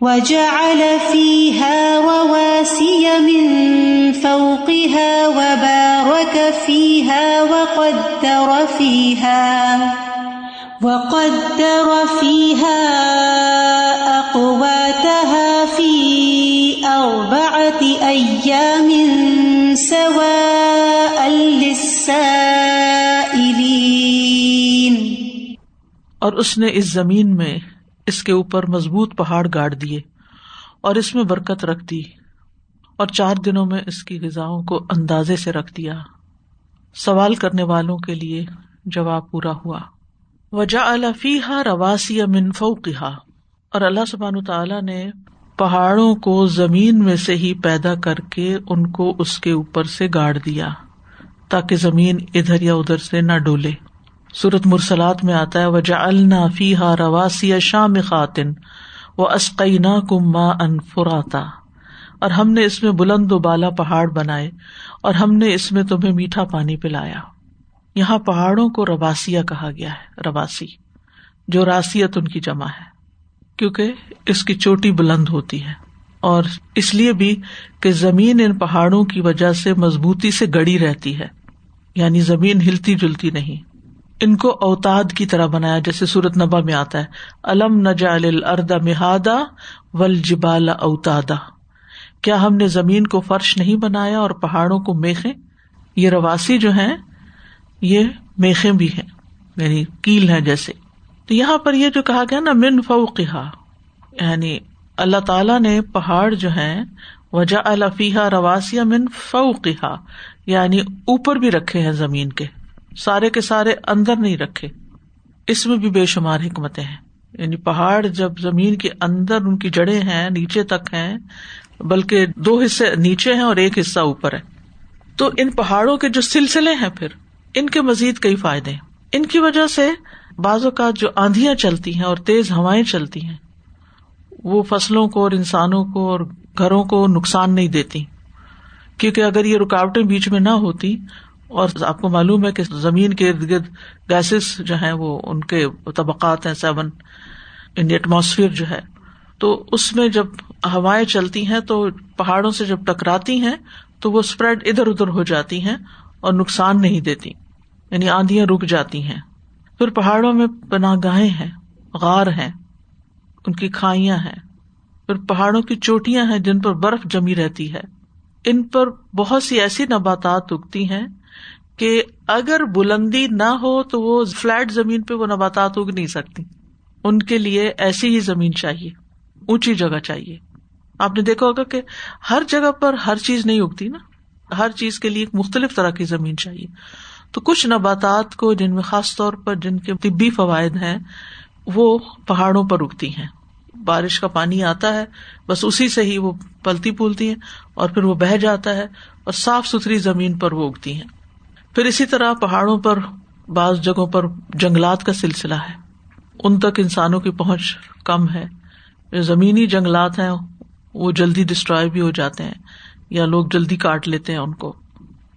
وجعل فيها رواسي من فوقها وبارك فيها وقدر فيها وقدر فيها أقواتها في أربعة أيام سواء للسائلين. اور اس نے اس زمین میں اس کے اوپر مضبوط پہاڑ گاڑ دیے اور اس میں برکت رکھ دی اور چار دنوں میں اس کی غذاؤں کو اندازے سے رکھ دیا۔ سوال کرنے والوں کے لیے جواب پورا ہوا۔ وجا الفی ہا رواسی منفو کہا اور اللہ سبحان تعالیٰ نے پہاڑوں کو زمین میں سے ہی پیدا کر کے ان کو اس کے اوپر سے گاڑ دیا تاکہ زمین ادھر یا ادھر سے نہ ڈولے۔ سورت مرسلات میں آتا ہے وجا النا ہا رواسی شام خاتن و اسقینا کم ماں ان فراتا۔ اور ہم نے اس میں بلند و بالا پہاڑ بنائے، اور ہم نے اس میں تمہیں میٹھا پانی پلایا۔ یہاں پہاڑوں کو رباسیا کہا گیا ہے، رواسی، جو راسیت ان کی جمع ہے، کیونکہ اس کی چوٹی بلند ہوتی ہے۔ اور اس لیے بھی کہ زمین ان پہاڑوں کی وجہ سے مضبوطی سے گڑی رہتی ہے یعنی زمین ہلتی جلتی نہیں۔ ان کو اوتاد کی طرح بنایا، جیسے سورت نبا میں آتا ہے۔ الم نجا الردا مہادا ول جبال اوتادا۔ کیا ہم نے زمین کو فرش نہیں بنایا اور پہاڑوں کو میخے یہ رواسی جو ہیں، یہ میخے بھی ہیں یعنی کیل ہے جیسے۔ تو یہاں پر یہ جو کہا گیا نا، من فوقہ یعنی اللہ تعالی نے پہاڑ جو ہے وجہ الفیحہ رواسیا من فوقہ یعنی اوپر بھی رکھے ہیں زمین کے۔ سارے کے سارے اندر نہیں رکھے۔ اس میں بھی بے شمار حکمتیں ہیں۔ یعنی پہاڑ جب زمین کے اندر ان کی جڑیں ہیں، نیچے تک ہیں، بلکہ دو حصے نیچے ہیں اور ایک حصہ اوپر ہے۔ تو ان پہاڑوں کے جو سلسلے ہیں پھر، ان کے مزید کئی فائدے ہیں۔ ان کی وجہ سے بعض اوقات جو آندیاں چلتی ہیں اور تیز ہوائیں چلتی ہیں، وہ فصلوں کو اور انسانوں کو اور گھروں کو نقصان نہیں دیتی۔ کیونکہ اگر یہ رکاوٹیں بیچ میں نہ ہوتی اور آپ کو معلوم ہے کہ زمین کے ارد گرد گیسز جو ہیں وہ ان کے طبقات ہیں سیون ان ایٹماسفیئر جو ہے۔ تو اس میں جب ہوائیں چلتی ہیں تو پہاڑوں سے جب ٹکراتی ہیں تو وہ اسپریڈ ادھر ادھر ہو جاتی ہیں اور نقصان نہیں دیتی یعنی آندیاں رک جاتی ہیں۔ پھر پہاڑوں میں پناہ گاہیں ہیں، غار ہیں، ان کی کھائیاں ہیں۔ پھر پہاڑوں کی چوٹیاں ہیں جن پر برف جمی رہتی ہے۔ ان پر بہت سی ایسی نباتات اگتی ہیں کہ اگر بلندی نہ ہو تو وہ فلیٹ زمین پہ وہ نباتات اگ نہیں سکتی۔ ان کے لیے ایسی ہی زمین چاہیے، اونچی جگہ چاہیے۔ آپ نے دیکھا ہوگا کہ ہر جگہ پر ہر چیز نہیں اگتی نا۔ ہر چیز کے لیے ایک مختلف طرح کی زمین چاہیے۔ تو کچھ نباتات کو جن میں خاص طور پر جن کے طبی فوائد ہیں، وہ پہاڑوں پر اگتی ہیں۔ بارش کا پانی آتا ہے، بس اسی سے ہی وہ پلتی پولتی ہیں اور پھر وہ بہ جاتا ہے اور صاف ستھری زمین پر وہ اگتی ہیں۔ پھر اسی طرح پہاڑوں پر بعض جگہوں پر جنگلات کا سلسلہ ہے۔ ان تک انسانوں کی پہنچ کم ہے۔ جو زمینی جنگلات ہیں، وہ جلدی ڈسٹروائے بھی ہو جاتے ہیں یا لوگ جلدی کاٹ لیتے ہیں ان کو۔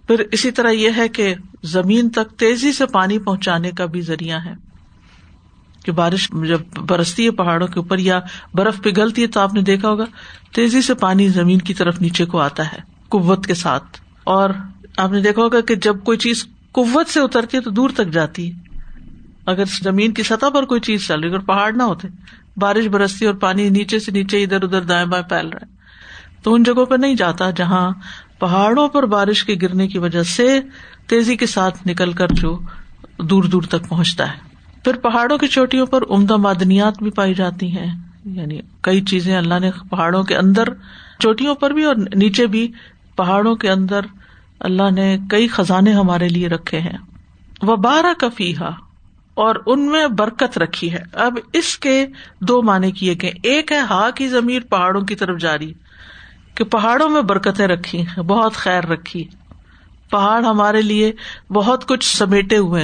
پھر اسی طرح یہ ہے کہ زمین تک تیزی سے پانی پہنچانے کا بھی ذریعہ ہے۔ کہ بارش جب برستی ہے پہاڑوں کے اوپر یا برف پگھلتی ہے تو آپ نے دیکھا ہوگا، تیزی سے پانی زمین کی طرف نیچے کو آتا ہے، قوت کے ساتھ۔ اور آپ نے دیکھا ہوگا کہ جب کوئی چیز قوت سے اترتی ہے تو دور تک جاتی ہے۔ اگر زمین کی سطح پر کوئی چیز چل رہی اگر پہاڑ نہ ہوتے، بارش برستی اور پانی نیچے سے نیچے ادھر ادھر دائیں بائیں پھیل رہا ہے، تو ان جگہوں پہ نہیں جاتا جہاں پہاڑوں پر بارش کے گرنے کی وجہ سے تیزی کے ساتھ نکل کر جو دور دور تک پہنچتا ہے۔ پھر پہاڑوں کی چوٹیوں پر عمدہ معدنیات بھی پائی جاتی ہیں۔ یعنی کئی چیزیں اللہ نے پہاڑوں کے اندر چوٹیوں پر بھی اور نیچے بھی پہاڑوں کے اندر اللہ نے کئی خزانے ہمارے لیے رکھے ہیں۔ وہ بارہ کفیحا اور ان میں برکت رکھی ہے۔ اب اس کے دو معنی کیے گئے۔ ایک ہے ہا کی زمین پہاڑوں کی طرف جاری، کہ پہاڑوں میں برکتیں رکھی بہت خیر رکھی۔ پہاڑ ہمارے لیے بہت کچھ سمیٹے ہوئے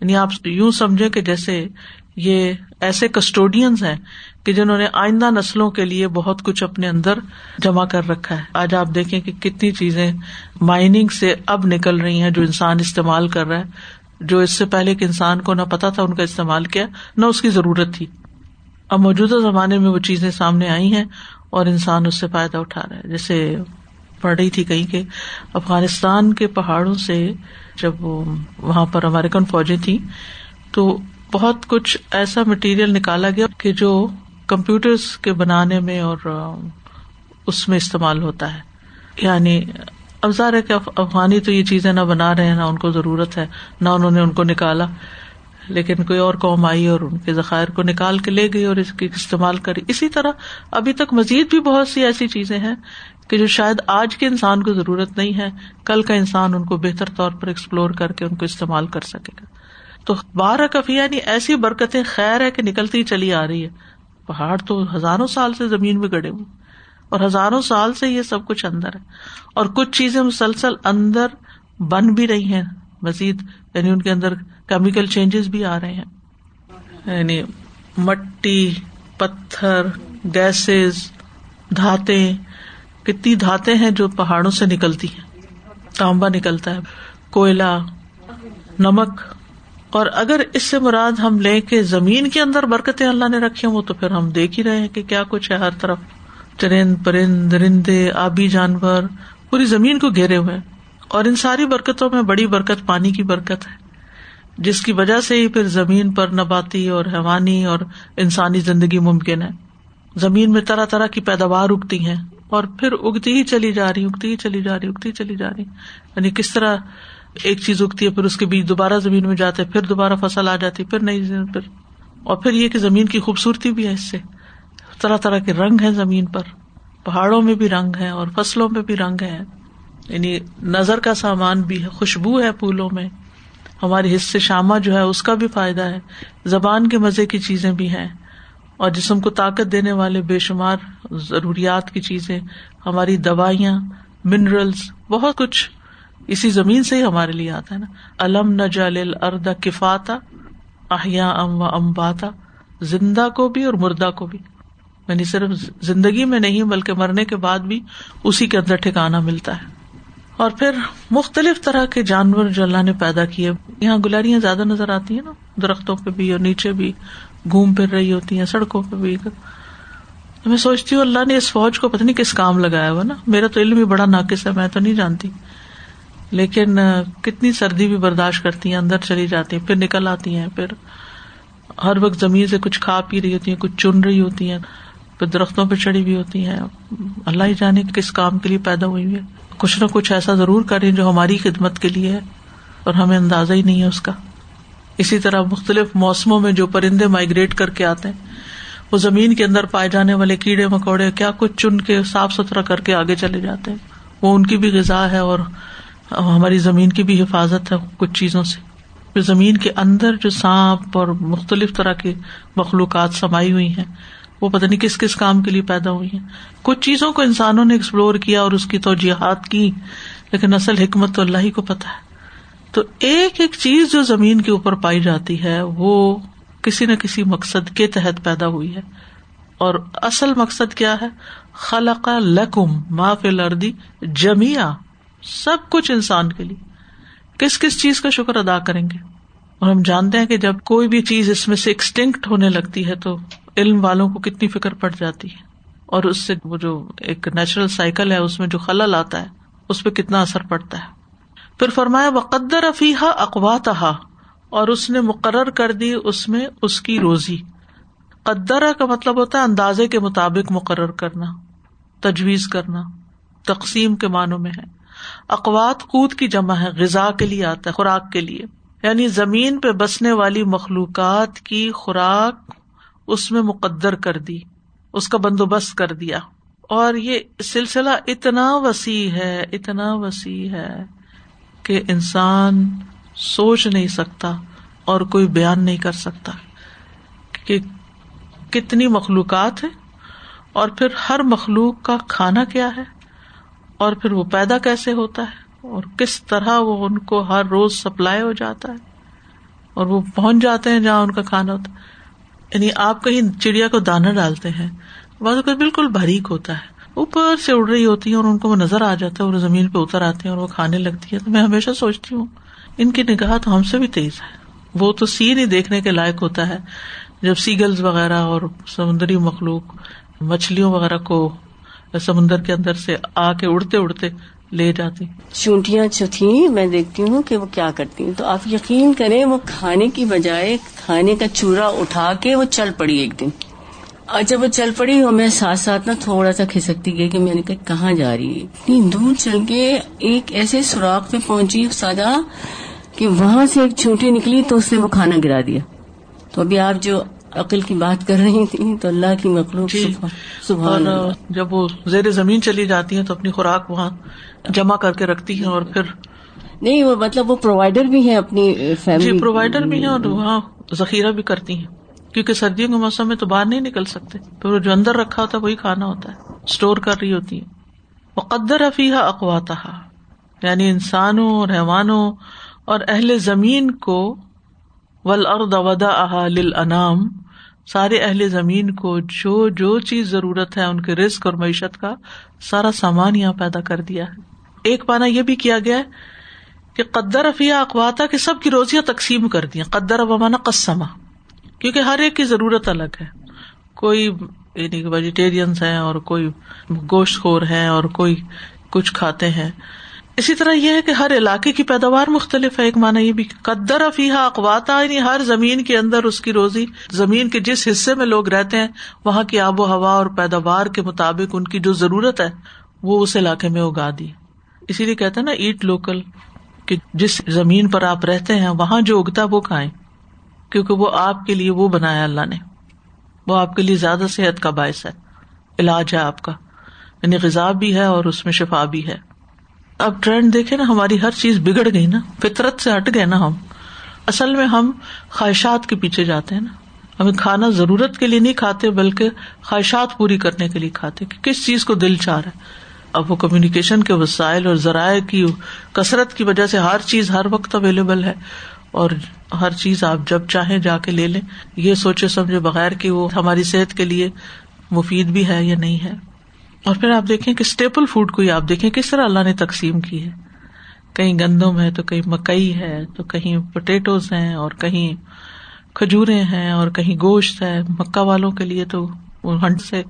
یعنی آپ یوں سمجھے کہ جیسے یہ ایسے کسٹوڈینس ہیں کہ جنہوں نے آئندہ نسلوں کے لیے بہت کچھ اپنے اندر جمع کر رکھا ہے۔ آج آپ دیکھیں کہ کتنی چیزیں مائننگ سے اب نکل رہی ہیں جو انسان استعمال کر رہا ہے، جو اس سے پہلے کے انسان کو نہ پتا تھا ان کا استعمال کیا، نہ اس کی ضرورت تھی۔ اب موجودہ زمانے میں وہ چیزیں سامنے آئی ہیں اور انسان اس سے فائدہ اٹھا رہا ہے۔ جیسے پڑھ رہی تھی کہیں کہ افغانستان کے پہاڑوں سے جب وہ وہاں پر امیرکن فوجیں تھیں تو بہت کچھ ایسا مٹیریل نکالا گیا کہ جو کمپیوٹر کے بنانے میں اور اس میں استعمال ہوتا ہے۔ یعنی اب ظاہر ہے کہ افغانی تو یہ چیزیں نہ بنا رہے ہیں، نہ ان کو ضرورت ہے، نہ انہوں نے ان کو نکالا۔ لیکن کوئی اور قوم آئی اور ان کے ذخائر کو نکال کے لے گئی اور اس کی استعمال کری۔ اسی طرح ابھی تک مزید بھی بہت سی ایسی چیزیں ہیں کہ جو شاید آج کے انسان کو ضرورت نہیں ہے، کل کا انسان ان کو بہتر طور پر ایکسپلور کر کے ان کو استعمال کر سکے گا۔ تو بارہ کفی یعنی ایسی برکتیں خیر ہے کہ نکلتی چلی آ رہی ہے۔ پہاڑ تو ہزاروں سال سے زمین میں گڑے ہوئے اور ہزاروں سال سے یہ سب کچھ اندر ہے۔ اور کچھ چیزیں مسلسل اندر بن بھی رہی ہیں۔ مزید یعنی ان کے اندر کیمیکل چینجز بھی آ رہے ہیں۔ یعنی مٹی، پتھر گیسز دھاتے کتنی دھاتے ہیں جو پہاڑوں سے نکلتی ہیں۔ تانبا نکلتا ہے۔ کوئلہ، نمک اور اگر اس سے مراد ہم لیں کہ زمین کے اندر برکتیں اللہ نے رکھی ہوں، وہ تو پھر ہم دیکھ ہی رہے ہیں کہ کیا کچھ ہے ہر طرف۔ چرند پرند درندے آبی جانور، پوری زمین کو گھیرے ہوئے اور ان ساری برکتوں میں بڑی برکت پانی کی برکت ہے۔ جس کی وجہ سے ہی پھر زمین پر نباتی اور حیوانی اور انسانی زندگی ممکن ہے۔ زمین میں طرح طرح کی پیداوار اگتی ہیں اور پھر اگتی ہی چلی جا رہی، اگتی ہی چلی جا رہی، اگتی ہی چلی جا رہی۔ یعنی کس طرح ایک چیز اگتی ہے، پھر اس کے بیچ دوبارہ زمین میں جاتے پھر دوبارہ فصل آ جاتی پھر نئی پھر اور پھر یہ کہ زمین کی خوبصورتی بھی ہے اس سے۔ طرح طرح کے رنگ ہے زمین پر۔ پہاڑوں میں بھی رنگ ہے اور فصلوں میں بھی رنگ ہے یعنی نظر کا سامان بھی ہے، خوشبو ہے پھولوں میں۔ ہماری حصے شامہ جو ہے، اس کا بھی فائدہ ہے۔ زبان کے مزے کی چیزیں بھی ہیں۔ اور جسم کو طاقت دینے والے بے شمار ضروریات کی چیزیں، ہماری دوائیاں منرلس بہت کچھ۔ اسی زمین سے ہی ہمارے لیے آتا ہے نا۔ الم نہ جل اردا کفاتا احیا ام و امباتا زندہ کو بھی اور مردہ کو بھی۔ یعنی صرف زندگی میں نہیں، بلکہ مرنے کے بعد بھی اسی کے اندر ٹھکانا ملتا ہے۔ اور پھر مختلف طرح کے جانور جو اللہ نے پیدا کیے، یہاں گلاریاں زیادہ نظر آتی ہیں نا۔ درختوں پہ بھی اور نیچے بھی گھوم پھر رہی ہوتی ہیں، سڑکوں پہ بھی۔ میں سوچتی ہوں اللہ نے اس فوج کو پتہ نہیں کس کام لگایا ہوا نا۔ میرا تو علم بھی بڑا ناقص ہے، میں تو نہیں جانتی۔ لیکن کتنی سردی بھی برداشت کرتی ہیں، اندر چلی جاتی ہیں، پھر نکل آتی ہیں، پھر ہر وقت زمین سے کچھ کھا پی رہی ہوتی ہیں، کچھ چن رہی ہوتی ہیں، پھر درختوں پہ چڑھی ہوئی ہوتی ہیں، اللہ ہی جانے کس کام کے لیے پیدا ہوئی ہے کچھ نہ کچھ ایسا ضرور کرے جو ہماری خدمت کے لیے ہے، اور ہمیں اندازہ ہی نہیں ہے اس کا۔ اسی طرح مختلف موسموں میں جو پرندے مائگریٹ کر کے آتے ہیں، وہ زمین کے اندر پائے جانے والے کیڑے مکوڑے، کیا کچھ چن کے صاف ستھرا کر کے آگے چلے جاتے ہیں، وہ ان کی بھی غذا ہے اور ہماری زمین کی بھی حفاظت ہے کچھ چیزوں سے۔ زمین کے اندر جو سانپ اور مختلف طرح کی مخلوقات سمائی ہوئی ہیں، وہ پتہ نہیں کس کس کام کے لیے پیدا ہوئی ہیں۔ کچھ چیزوں کو انسانوں نے ایکسپلور کیا اور اس کی توجیحات کی، لیکن اصل حکمت تو اللہ ہی کو پتا ہے۔ تو ایک ایک چیز جو زمین کے اوپر پائی جاتی ہے، وہ کسی نہ کسی مقصد کے تحت پیدا ہوئی ہے۔ اور اصل مقصد کیا ہے؟ خلق لکم ما فی الارض جمیا سب کچھ انسان کے لیے۔ کس کس چیز کا شکر ادا کریں گے؟ اور ہم جانتے ہیں کہ جب کوئی بھی چیز اس میں سے ایکسٹنکٹ ہونے لگتی ہے تو علم والوں کو کتنی فکر پڑ جاتی ہے۔ اور اس سے وہ جو ایک نیچرل سائیکل ہے، اس میں جو خلل آتا ہے، اس پہ کتنا اثر پڑتا ہے۔ پھر فرمایا وہ افیحا اقوا اور اس نے مقرر کر دی اس میں اس کی روزی۔ قدرا کا مطلب ہوتا ہے اندازے کے مطابق مقرر کرنا، تجویز کرنا، تقسیم کے معنوں میں ہے۔ اقوات کود کی جمع ہے، غذا کے لیے آتا ہے، خوراک کے لیے۔ یعنی زمین پہ بسنے والی مخلوقات کی خوراک اس میں مقدر کر دی، اس کا بندوبست کر دیا۔ اور یہ سلسلہ اتنا وسیع ہے، اتنا وسیع ہے کہ انسان سوچ نہیں سکتا اور کوئی بیان نہیں کر سکتا کہ کتنی مخلوقات ہے اور پھر ہر مخلوق کا کھانا کیا ہے۔ اور پھر وہ پیدا کیسے ہوتا ہے؟ اور کس طرح وہ ان کو ہر روز سپلائی ہو جاتا ہے؟ اور وہ پہنچ جاتے ہیں جہاں ان کا کھانا ہوتا ہے۔ یعنی آپ کہیں چڑیا کو دانا ڈالتے ہیں، بعض اوقات بالکل باریک ہوتا ہے۔ اوپر سے اڑ رہی ہوتی ہے اور ان کو وہ نظر آ جاتا ہے، اور زمین پہ اتر آتے ہیں اور وہ کھانے لگتی ہے تو میں ہمیشہ سوچتی ہوں، ان کی نگاہ تو ہم سے بھی تیز ہے۔ وہ تو سی نہیں دیکھنے کے لائق ہوتا ہے۔ جب سیگلز وغیرہ اور سمندری مخلوق مچھلیوں وغیرہ کو سمندر کے اندر سے آ کے اڑتے اڑتے لے جاتی چونٹیاں جو تھیں، میں دیکھتی ہوں کہ وہ کیا کرتی ہیں۔ تو آپ یقین کریں، وہ کھانے کی بجائے کھانے کا چورا اٹھا کے وہ چل پڑی ایک دن۔ اور جب وہ چل پڑی، وہ میں ساتھ ساتھ نا تھوڑا سا کھسکتی گئی کہ میں نے کہا، کہاں جا رہی ہے؟ اتنی دور چل کے ایک ایسے سوراخ پہ پہنچی سادہ کہ وہاں سے ایک چونٹی نکلی تو اس نے وہ کھانا گرا دیا۔ تو ابھی آپ جو عقل کی بات کر رہی تھی تو اللہ کی مخلوق جی. سبحان اور اللہ۔ جب وہ زیر زمین چلی جاتی ہیں تو اپنی خوراک وہاں جمع کر کے رکھتی ہیں اور پھر نہیں وہ مطلب وہ پرووائڈر بھی ہے اپنی جی فیملی پرووائڈر بھی ہیں اور وہاں ذخیرہ بھی کرتی ہیں۔ کیونکہ سردیوں کے موسم میں تو باہر نہیں نکل سکتے۔ پھر جو اندر رکھا ہوتا ہے وہی کھانا ہوتا ہے۔ اسٹور کر رہی ہوتی ہے مقدر افیہ اقواتا یعنی انسانوں اور حیوانوں اور اہل زمین کو ولاد ودا احا سارے اہل زمین کو جو جو چیز ضرورت ہے ان کے رسک اور معیشت کا سارا سامان یہاں پیدا کر دیا ہے۔ ایک پانا یہ بھی کیا گیا ہے کہ قدر افیہ اقواتا کہ سب کی روزیاں تقسیم کر دیا۔ قدر ابانا قسما کیونکہ ہر ایک کی ضرورت الگ ہے۔ کوئی یعنی ویجیٹیرینس ہیں اور کوئی گوشت خور ہے اور کوئی کچھ کھاتے ہیں۔ اسی طرح یہ ہے کہ ہر علاقے کی پیداوار مختلف ہے، ایک مانا یہ بھی قدر افیہ اقواتا یعنی ہر زمین کے اندر اس کی روزی، زمین کے جس حصے میں لوگ رہتے ہیں، وہاں کی آب و ہوا اور پیداوار کے مطابق ان کی جو ضرورت ہے، وہ اس علاقے میں اگا دی۔ اسی لیے کہتے ہیں نا ایٹ لوکل کہ جس زمین پر آپ رہتے ہیں، وہاں جو اگتا وہ کھائیں۔ کیونکہ وہ آپ کے لیے وہ بنایا اللہ نے۔ وہ آپ کے لیے زیادہ صحت کا باعث ہے، علاج ہے آپ کا۔ یعنی غذا بھی ہے اور اس میں شفا بھی ہے۔ اب ٹرینڈ دیکھے نا، ہماری ہر چیز بگڑ گئی نا، فطرت سے ہٹ گئے نا ہم۔ اصل میں ہم خواہشات کے پیچھے جاتے ہیں نا۔ ہمیں کھانا ضرورت کے لیے نہیں کھاتے، بلکہ خواہشات پوری کرنے کے لیے کھاتے، کہ کس چیز کو دل چاہ رہا ہے۔ اب وہ کمیونیکیشن کے وسائل اور ذرائع کی کثرت کی وجہ سے ہر چیز ہر وقت اویلیبل ہے۔ اور ہر چیز آپ جب چاہیں جا کے لے لیں۔ یہ سوچے سمجھے بغیر کہ وہ ہماری صحت کے لیے مفید بھی ہے یا نہیں ہے۔ اور پھر آپ دیکھیں کہ اسٹیپل فوڈ کو ہی آپ دیکھیں کس طرح اللہ نے تقسیم کی ہے۔ کہیں گندم ہے تو کہیں مکئی ہے، تو کہیں پوٹیٹوز ہیں اور کہیں کھجورے ہیں اور کہیں گوشت ہے۔ مکہ والوں کے لیے تو ہنڈ سے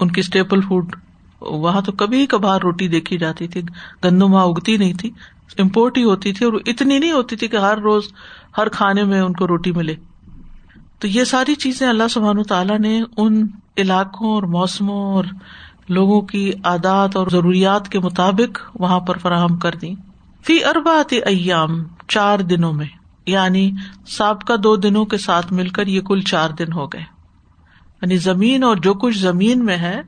ان کی اسٹیپل فوڈ وہاں تو کبھی کبھار روٹی دیکھی جاتی تھی۔ گندم وہاں اگتی نہیں تھی امپورٹ ہی ہوتی تھی اور اتنی نہیں ہوتی تھی کہ ہر روز، ہر کھانے میں ان کو روٹی ملے۔ تو یہ ساری چیزیں اللہ سبحان تعالیٰ نے ان علاقوں اور موسموں اور لوگوں کی عادات اور ضروریات کے مطابق وہاں پر فراہم کر دی فی اربات ایام، چار دنوں میں یعنی سابقہ دو دنوں کے ساتھ مل کر یہ کل چار دن ہو گئے۔ یعنی زمین اور جو کچھ زمین میں ہے،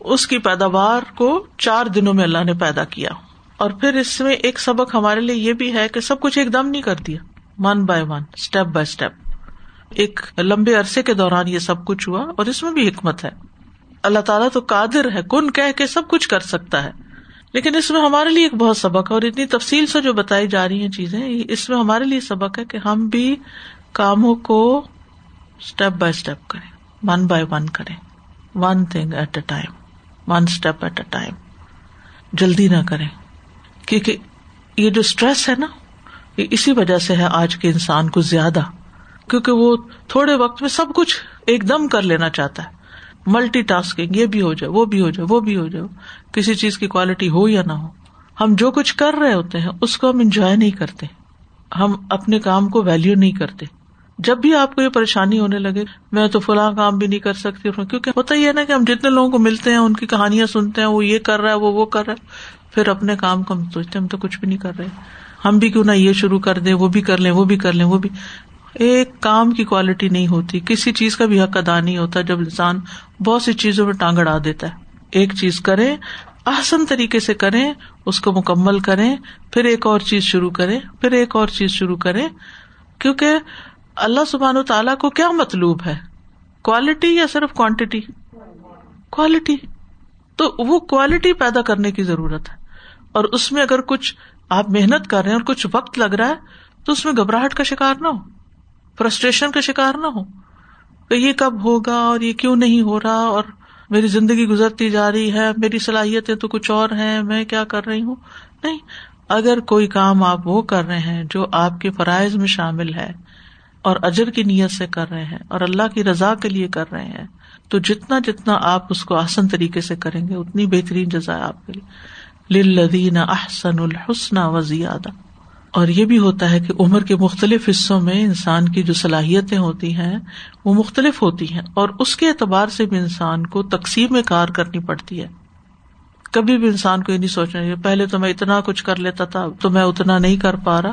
اس کی پیداوار کو چار دنوں میں اللہ نے پیدا کیا۔ اور پھر اس میں ایک سبق ہمارے لیے یہ بھی ہے کہ سب کچھ ایک دم نہیں کر دیا۔ One by one, step by step. ایک لمبے عرصے کے دوران یہ سب کچھ ہوا اور اس میں بھی حکمت ہے۔ اللہ تعالیٰ تو قادر ہے، کن کہہ کے سب کچھ کر سکتا ہے۔ لیکن اس میں ہمارے لیے ایک بہت سبق ہے اور اتنی تفصیل سے جو بتائی جا رہی ہیں چیزیں اس میں ہمارے لیے سبق ہے کہ ہم بھی کاموں کو اسٹیپ بائی اسٹیپ کریں ون بائی ون کریں۔ One thing at a time one step at a time جلدی نہ کریں، کیونکہ یہ جو اسٹریس ہے نا، یہ اسی وجہ سے ہے آج کے انسان کو زیادہ، کیونکہ وہ تھوڑے وقت میں سب کچھ ایک دم کر لینا چاہتا ہے۔ ملٹی ٹاسکنگ، یہ بھی ہو جائے، وہ بھی ہو جائے، وہ بھی ہو جائے، کسی چیز کی کوالٹی ہو یا نہ ہو۔ ہم جو کچھ کر رہے ہوتے ہیں، اس کو ہم انجوائے نہیں کرتے۔ ہم اپنے کام کو ویلو نہیں کرتے۔ جب بھی آپ کو یہ پریشانی ہونے لگے، میں تو فلاں کام بھی نہیں کر سکتی، کیونکہ ہوتا ہی ہے نا کہ ہم جتنے لوگوں کو ملتے ہیں، ان کی کہانیاں سنتے ہیں، وہ یہ کر رہا ہے، وہ وہ کر رہا ہے۔ پھر اپنے کام کو ہم سوچتے ہم تو کچھ بھی نہیں کر رہے۔ ہم بھی کیوں نہ یہ شروع کر دیں، وہ بھی کر لیں، وہ بھی کر لیں، وہ بھی۔ ایک کام کی کوالٹی نہیں ہوتی۔ کسی چیز کا بھی حق ادا نہیں ہوتا جب انسان بہت سی چیزوں میں ٹانگ اڑا دیتا ہے۔ ایک چیز کرے آسن طریقے سے کریں، اس کو مکمل کریں، پھر ایک اور چیز شروع کرے پھر ایک اور چیز شروع کرے کیونکہ اللہ سبحان و تعالیٰ کو کیا مطلوب ہے؟ کوالٹی یا صرف کوانٹٹی کوالٹی تو وہ کوالٹی پیدا کرنے کی ضرورت ہے۔ اور اس میں اگر کچھ آپ محنت کر رہے ہیں اور کچھ وقت لگ رہا ہے، تو اس میں گھبراہٹ کا شکار نہ ہو۔ فرسٹریشن کا شکار نہ ہو کہ یہ کب ہوگا اور یہ کیوں نہیں ہو رہا اور میری زندگی گزرتی جا رہی ہے، میری صلاحیتیں تو کچھ اور ہیں، میں کیا کر رہی ہوں؟ نہیں، اگر کوئی کام آپ وہ کر رہے ہیں جو آپ کے فرائض میں شامل ہے اور اجر کی نیت سے کر رہے ہیں اور اللہ کی رضا کے لیے کر رہے ہیں، تو جتنا جتنا آپ اس کو آسن طریقے سے کریں گے، اتنی بہترین جزا ہے آپ کے لیے۔ لدین احسن الحسن و زیادہ اور یہ بھی ہوتا ہے کہ عمر کے مختلف حصوں میں انسان کی جو صلاحیتیں ہوتی ہیں، وہ مختلف ہوتی ہیں اور اس کے اعتبار سے بھی انسان کو تقسیم کار کرنی پڑتی ہے۔ کبھی بھی انسان کو یہ نہیں سوچنا چاہیے، پہلے تو میں اتنا کچھ کر لیتا تھا تو میں اتنا نہیں کر پا رہا۔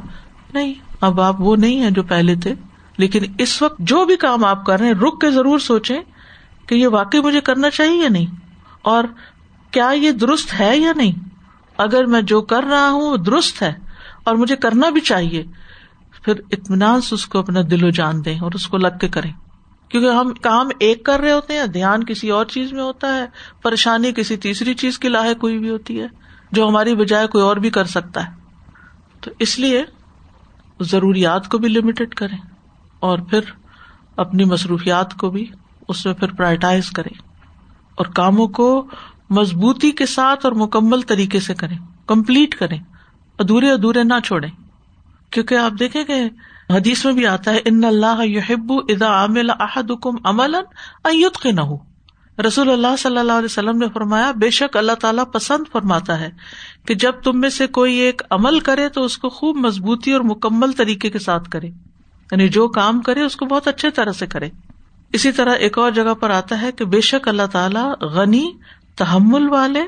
نہیں، اب آپ وہ نہیں ہے جو پہلے تھے۔ لیکن اس وقت جو بھی کام آپ کر رہے ہیں، رک کے ضرور سوچیں کہ یہ واقعی مجھے کرنا چاہیے یا نہیں۔ اور کیا یہ درست ہے یا نہیں؟ اگر میں جو کر رہا ہوں وہ درست ہے اور مجھے کرنا بھی چاہیے، پھر اطمینان سے اس کو اپنا دل و جان دیں اور اس کو لگ کے کریں۔ کیونکہ ہم کام ایک کر رہے ہوتے ہیں، دھیان کسی اور چیز میں ہوتا ہے، پریشانی کسی تیسری چیز کی لاحق کوئی بھی ہوتی ہے، جو ہماری بجائے کوئی اور بھی کر سکتا ہے۔ تو اس لیے ضروریات کو بھی لمیٹڈ کریں اور پھر اپنی مصروفیات کو بھی اس میں پھر پرائٹائز کریں۔ اور کاموں کو مضبوطی کے ساتھ اور مکمل طریقے سے کریں کمپلیٹ کریں۔ ادورے ادورے نہ چھوڑیں۔ کیونکہ آپ دیکھیں کہ حدیث میں بھی آتا ہے، ان اللہ یحب ادا عامل احدکم عملا ان یتقنه رسول اللہ صلی اللہ علیہ وسلم نے فرمایا، بے شک اللہ تعالیٰ پسند فرماتا ہے کہ جب تم میں سے کوئی ایک عمل کرے تو اس کو خوب مضبوطی اور مکمل طریقے کے ساتھ کرے۔ یعنی جو کام کرے اس کو بہت اچھے طرح سے کرے۔ اسی طرح ایک اور جگہ پر آتا ہے کہ بے شک اللہ تعالیٰ غنی، تحمل والے،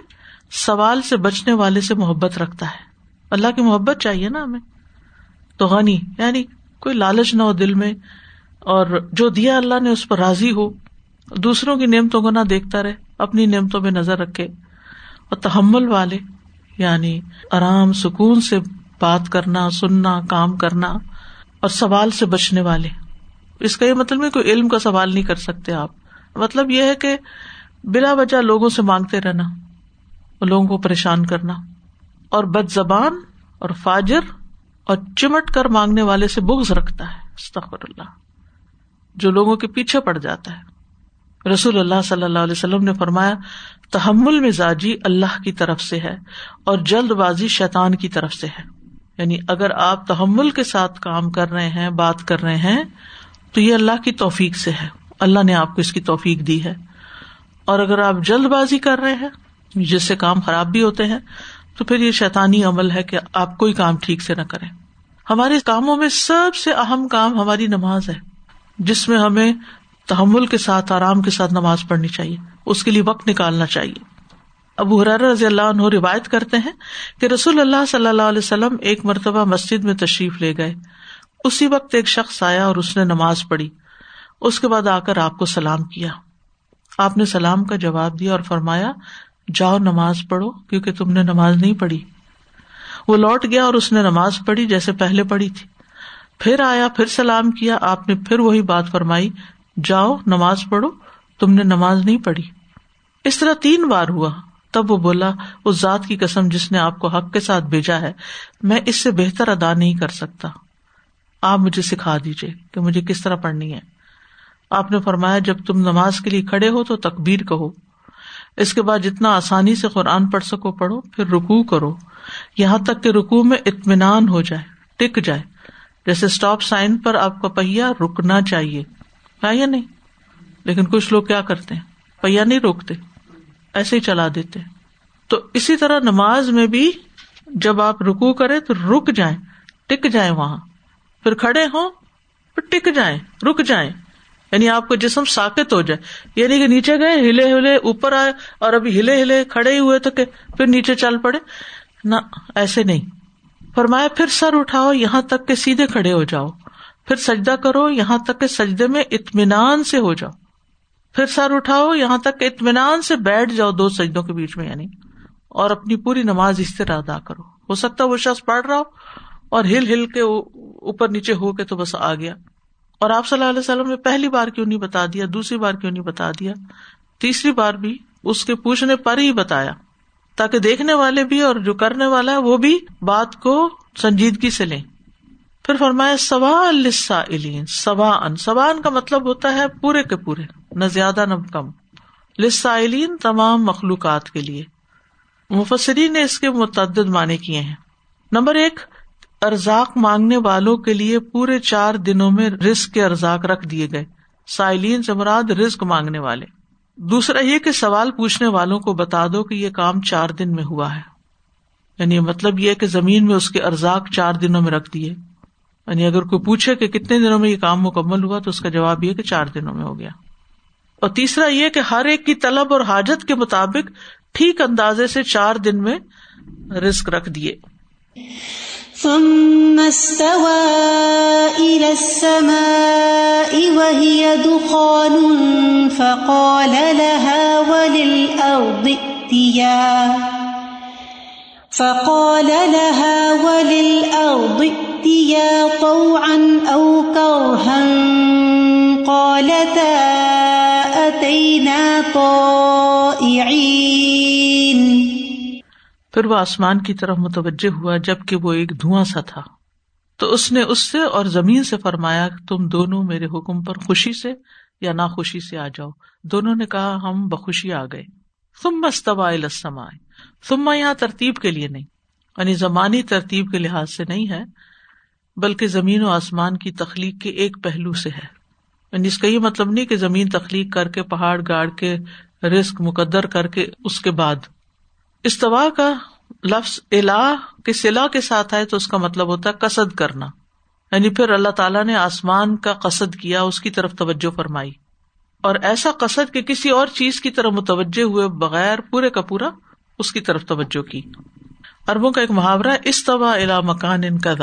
سوال سے بچنے والے سے محبت رکھتا ہے۔ اللہ کی محبت چاہیے نا ہمیں۔ تو غنی یعنی کوئی لالچ نہ ہو دل میں، اور جو دیا اللہ نے اس پر راضی ہو، دوسروں کی نعمتوں کو نہ دیکھتا رہے، اپنی نعمتوں میں نظر رکھے۔ اور تحمل والے یعنی آرام، سکون سے بات کرنا، سننا، کام کرنا، اور سوال سے بچنے والے۔ اس کا یہ مطلب ہے کوئی علم کا سوال نہیں کر سکتے آپ۔ مطلب یہ ہے کہ بلا وجہ لوگوں سے مانگتے رہنا اور لوگوں کو پریشان کرنا۔ اور بد زبان اور فاجر اور چمٹ کر مانگنے والے سے بغض رکھتا ہے۔ استغفر اللہ۔ جو لوگوں کے پیچھے پڑ جاتا ہے۔ رسول اللہ صلی اللہ علیہ وسلم نے فرمایا، تحمل مزاجی اللہ کی طرف سے ہے اور جلد بازی شیطان کی طرف سے ہے۔ یعنی اگر آپ تحمل کے ساتھ کام کر رہے ہیں، بات کر رہے ہیں، تو یہ اللہ کی توفیق سے ہے۔ اللہ نے آپ کو اس کی توفیق دی ہے۔ اور اگر آپ جلد بازی کر رہے ہیں، جس سے کام خراب بھی ہوتے ہیں تو پھر یہ شیطانی عمل ہے کہ آپ کوئی کام ٹھیک سے نہ کریں۔ ہمارے کاموں میں سب سے اہم کام ہماری نماز ہے، جس میں ہمیں تحمل کے ساتھ، آرام کے ساتھ نماز پڑھنی چاہیے، اس کے لیے وقت نکالنا چاہیے۔ ابو حرار رضی اللہ عنہ روایت کرتے ہیں کہ رسول اللہ صلی اللہ علیہ وسلم ایک مرتبہ مسجد میں تشریف لے گئے۔ اسی وقت ایک شخص آیا اور اس نے نماز پڑھی۔ اس کے بعد آ کر آپ کو سلام کیا۔ آپ نے سلام کا جواب دیا اور فرمایا جاؤ نماز پڑھو، کیونکہ تم نے نماز نہیں پڑھی۔ وہ لوٹ گیا اور اس نے نماز پڑھی جیسے پہلے پڑھی تھی۔ پھر آیا، پھر سلام کیا، آپ نے پھر وہی بات فرمائی، جاؤ نماز پڑھو، تم نے نماز نہیں پڑھی۔ اس طرح تین بار ہوا۔ تب وہ بولا، اس ذات کی قسم جس نے آپ کو حق کے ساتھ بھیجا ہے، میں اس سے بہتر ادا نہیں کر سکتا۔ آپ مجھے سکھا دیجیے کہ مجھے کس طرح پڑھنی ہے۔ آپ نے فرمایا، جب تم نماز کے لیے کھڑے ہو تو تقبیر کہو۔ اس کے بعد جتنا آسانی سے قرآن پڑھ سکو، پڑھو، پھر رکو کرو۔ یہاں تک کہ رکو میں اطمینان ہو جائے، ٹک جائے۔ جیسے اسٹاپ سائن پر آپ کا پہیا رکنا چاہیے۔ ہے یا نہیں؟ لیکن کچھ لوگ کیا کرتے ہیں؟ پہیا نہیں روکتے، ایسے ہی چلا دیتے۔ تو اسی طرح نماز میں بھی جب آپ رکو کرے تو رک جائیں، ٹک جائیں وہاں۔ پھر کھڑے ہوں، پھر ٹک جائیں، رک جائیں۔ یعنی آپ کا جسم ساکت ہو جائے۔ یعنی کہ نیچے گئے، ہلے ہلے اوپر آئے اور ابھی ہلے ہلے کھڑے ہی ہوئے تو کہ پھر نیچے چل پڑے۔ نہ، ایسے نہیں۔ فرمایا، پھر سر اٹھاؤ، یہاں تک کہ سیدھے کھڑے ہو جاؤ۔ پھر سجدہ کرو، یہاں تک کہ سجدے میں اطمینان سے ہو جاؤ۔ پھر سر اٹھاؤ، یہاں تک کہ اطمینان سے بیٹھ جاؤ دو سجدوں کے بیچ میں یعنی۔ اور اپنی پوری نماز اس طرح ادا کرو۔ ہو سکتا وہ شخص پڑھ رہا ہو اور ہل ہل کے اوپر نیچے ہو کے تو بس آ گیا۔ اور آپ صلی اللہ علیہ وسلم نے پہلی بار کیوں نہیں بتا دیا؟ دوسری بار کیوں نہیں بتا دیا؟ تیسری بار بھی اس کے پوچھنے پر ہی بتایا، تاکہ دیکھنے والے بھی اور جو کرنے والا ہے وہ بھی بات کو سنجیدگی سے لیں۔ پھر فرمایا سوا السا سوا ان سوا ان کا مطلب ہوتا ہے پورے کے پورے، نہ زیادہ نہ کم۔ لسا تمام مخلوقات کے لیے۔ مفسرین نے اس کے متعدد معنی کیے ہیں۔ نمبر ایک ارزاق مانگنے والوں کے لیے پورے چار دنوں میں رزق کے ارزاق رکھ دیے گئے۔ سائلین سے مراد رزق مانگنے والے۔ دوسرا یہ کہ سوال پوچھنے والوں کو بتا دو کہ یہ کام چار دن میں ہوا ہے۔ یعنی مطلب یہ کہ زمین میں اس کے ارزاق چار دنوں میں رکھ دیے۔ یعنی اگر کوئی پوچھے کہ کتنے دنوں میں یہ کام مکمل ہوا تو اس کا جواب یہ کہ چار دنوں میں ہو گیا۔ اور تیسرا یہ کہ ہر ایک کی طلب اور حاجت کے مطابق ٹھیک اندازے سے چار دن میں رسک رکھ دیے۔ ثم استوى إلى السماء وهي دخان فقال لها وللأرض ائتيا. فقال لها وللأرض ائتيا طوعا أو كرها. قالتا أتينا طائعين پھر وہ آسمان کی طرف متوجہ ہوا جبکہ وہ ایک دھواں سا تھا۔ تو اس نے اس سے اور زمین سے فرمایا، تم دونوں میرے حکم پر خوشی سے یا ناخوشی سے آ جاؤ۔ دونوں نے کہا، ہم بخوشی آ گئے۔ تم مستوا لسمائے تم یہاں ترتیب کے لیے نہیں یعنی زمانی ترتیب کے لحاظ سے نہیں ہے، بلکہ زمین و آسمان کی تخلیق کے ایک پہلو سے ہے۔ یعنی اس کا یہ مطلب نہیں کہ زمین تخلیق کر کے، پہاڑ گاڑ کے رسک مقدر کر کے، اس کے بعد۔ استوا کا لفظ الا کے سلا کے ساتھ آئے تو اس کا مطلب ہوتا ہے کسد کرنا۔ یعنی پھر اللہ تعالیٰ نے آسمان کا قصد کیا، اس کی طرف توجہ فرمائی۔ اور ایسا قصد کہ کسی اور چیز کی طرف متوجہ ہوئے بغیر پورے کا پورا اس کی طرف توجہ کی۔ اربوں کا ایک محاورہ استوا الا مکان ان کا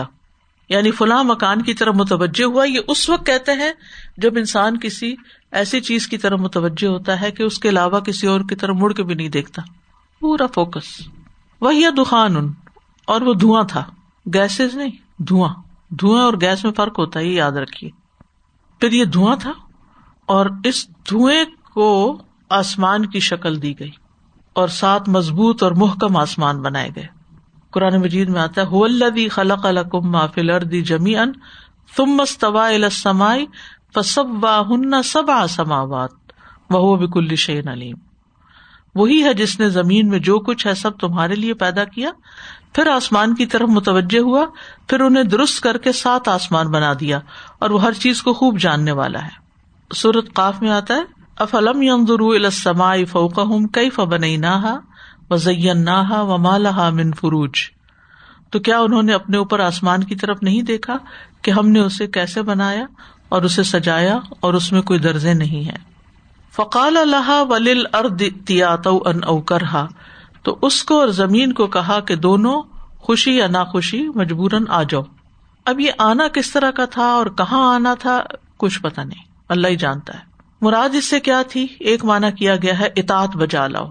یعنی فلاں مکان کی طرف متوجہ ہوا، یہ اس وقت کہتے ہیں جب انسان کسی ایسی چیز کی طرف متوجہ ہوتا ہے کہ اس کے علاوہ کسی اور کی طرف مڑ کے بھی نہیں دیکھتا۔ پورا فوکس۔ وہی دخان۔ ان اور وہ دھواں تھا۔ گیسز نہیں، دھواں۔ دھواں اور گیس میں فرق ہوتا ہے، یہ یاد رکھیے۔ پھر یہ دھواں تھا اور اس دھوئیں کو آسمان کی شکل دی گئی اور سات مضبوط اور محکم آسمان بنائے گئے۔ قرآن مجید میں آتا ہے خلق القم محفل اردی جمی ان تم مستوا السمائی فسب واہ سب آسماوات وہ بکل شعین علیم۔ وہی ہے جس نے زمین میں جو کچھ ہے سب تمہارے لیے پیدا کیا۔ پھر آسمان کی طرف متوجہ ہوا، پھر انہیں درست کر کے سات آسمان بنا دیا اور وہ ہر چیز کو خوب جاننے والا ہے۔ سورت قاف میں آتا ہے، افلم السما فوق کئی فبن نہ وزین و من فروج۔ تو کیا انہوں نے اپنے اوپر آسمان کی طرف نہیں دیکھا کہ ہم نے اسے کیسے بنایا اور اسے سجایا اور اس میں کوئی درجے نہیں ہے فقال اللہ ولیل ارد ان اوکرہا۔ تو اس کو اور زمین کو کہا کہ دونوں خوشی یا ناخوشی مجبوراً آ جاؤ۔ اب یہ آنا کس طرح کا تھا اور کہاں آنا تھا کچھ پتا نہیں۔ اللہ ہی جانتا ہے۔ مراد اس سے کیا تھی؟ ایک مانا کیا گیا ہے اطاط بجا لاؤ۔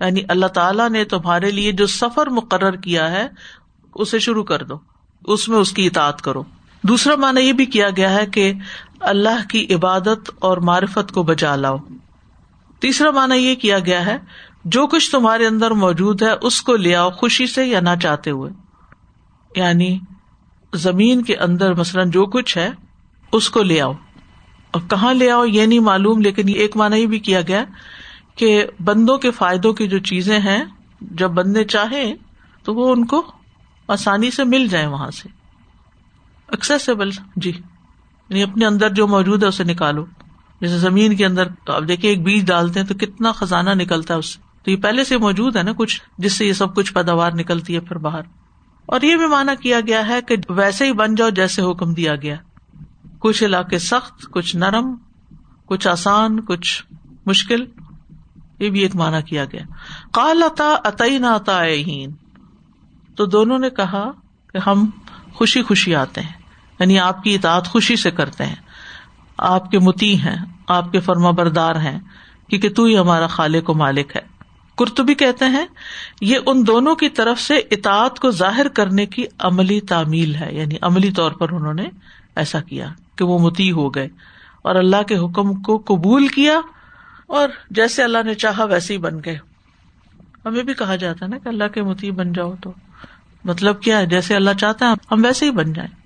یعنی اللہ تعالیٰ نے تمہارے لیے جو سفر مقرر کیا ہے، اسے شروع کر دو۔ اس میں اس کی اطاعت کرو۔ دوسرا مانا یہ بھی کیا گیا ہے کہ اللہ کی عبادت اور معرفت کو بجا لاؤ۔ تیسرا مانا یہ کیا گیا ہے، جو کچھ تمہارے اندر موجود ہے، اس کو لے آؤ خوشی سے یا نہ چاہتے ہوئے۔ یعنی زمین کے اندر مثلاً جو کچھ ہے، اس کو لے آؤ۔ اور کہاں لے آؤ یہ نہیں معلوم، لیکن ایک مانا یہ بھی کیا گیا کہ بندوں کے فائدوں کی جو چیزیں ہیں، جب بندے چاہیں تو وہ ان کو آسانی سے مل جائیں وہاں سے۔ ایکسیسیبل جی۔ یعنی اپنے اندر جو موجود ہے اسے نکالو۔ جیسے زمین کے اندر اب دیکھیے ایک بیج ڈالتے ہیں تو کتنا خزانہ نکلتا ہے اس سے۔ تو یہ پہلے سے موجود ہے نا کچھ، جس سے یہ سب کچھ پیداوار نکلتی ہے پھر باہر۔ اور یہ بھی مانا کیا گیا ہے کہ ویسے ہی بن جاؤ جیسے حکم دیا گیا۔ کچھ علاقے سخت، کچھ نرم، کچھ آسان، کچھ مشکل۔ یہ بھی ایک مانا کیا گیا۔ کال اتا عطئی نہ عطا تو دونوں نے کہا کہ ہم خوشی خوشی آتے ہیں۔ یعنی آپ کی اطاعت خوشی سے کرتے ہیں۔ آپ کے متی ہیں، آپ کے فرما بردار ہیں کیونکہ تو ہی ہمارا خالق و مالک ہے۔ کرتبی کہتے ہیں، یہ ان دونوں کی طرف سے اطاعت کو ظاہر کرنے کی عملی تعمیل ہے۔ یعنی عملی طور پر انہوں نے ایسا کیا کہ وہ متی ہو گئے اور اللہ کے حکم کو قبول کیا اور جیسے اللہ نے چاہا ویسے ہی بن گئے۔ ہمیں بھی کہا جاتا ہے نا کہ اللہ کے متی بن جاؤ تو۔ مطلب کیا ہے؟ جیسے اللہ چاہتا ہے ہم ویسے ہی بن جائیں۔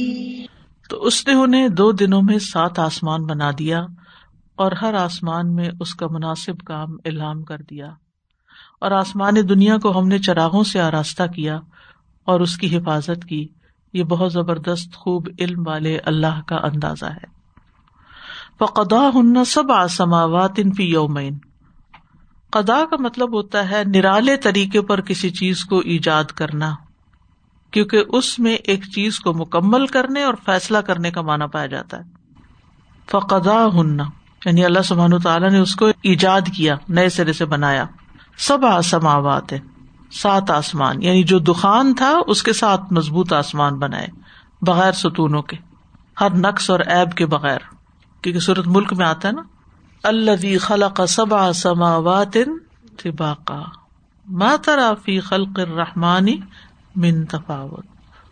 اس نے انہیں دو دنوں میں سات آسمان بنا دیا اور ہر آسمان میں اس کا مناسب کام الہام کر دیا۔ اور آسمان دنیا کو ہم نے چراغوں سے آراستہ کیا اور اس کی حفاظت کی۔ یہ بہت زبردست خوب علم والے اللہ کا اندازہ ہے۔ فقدا ہن سب آسماوات فی یومین قدا کا مطلب ہوتا ہے نرالے طریقے پر کسی چیز کو ایجاد کرنا۔ کیونکہ اس میں ایک چیز کو مکمل کرنے اور فیصلہ کرنے کا مانا پایا جاتا ہے۔ فقدا ہننا یعنی اللہ سبحان تعالیٰ نے اس کو ایجاد کیا، نئے سرے سے بنایا۔ سب آسماوات سات آسمان یعنی جو دخان تھا، اس کے ساتھ مضبوط آسمان بنائے، بغیر ستونوں کے، ہر نقص اور ایب کے بغیر۔ کیونکہ صورت ملک میں آتا ہے نا۔ اللہ خلق سب سماوات طباقا ماترا فی خلق الرحمانی من تفاوت۔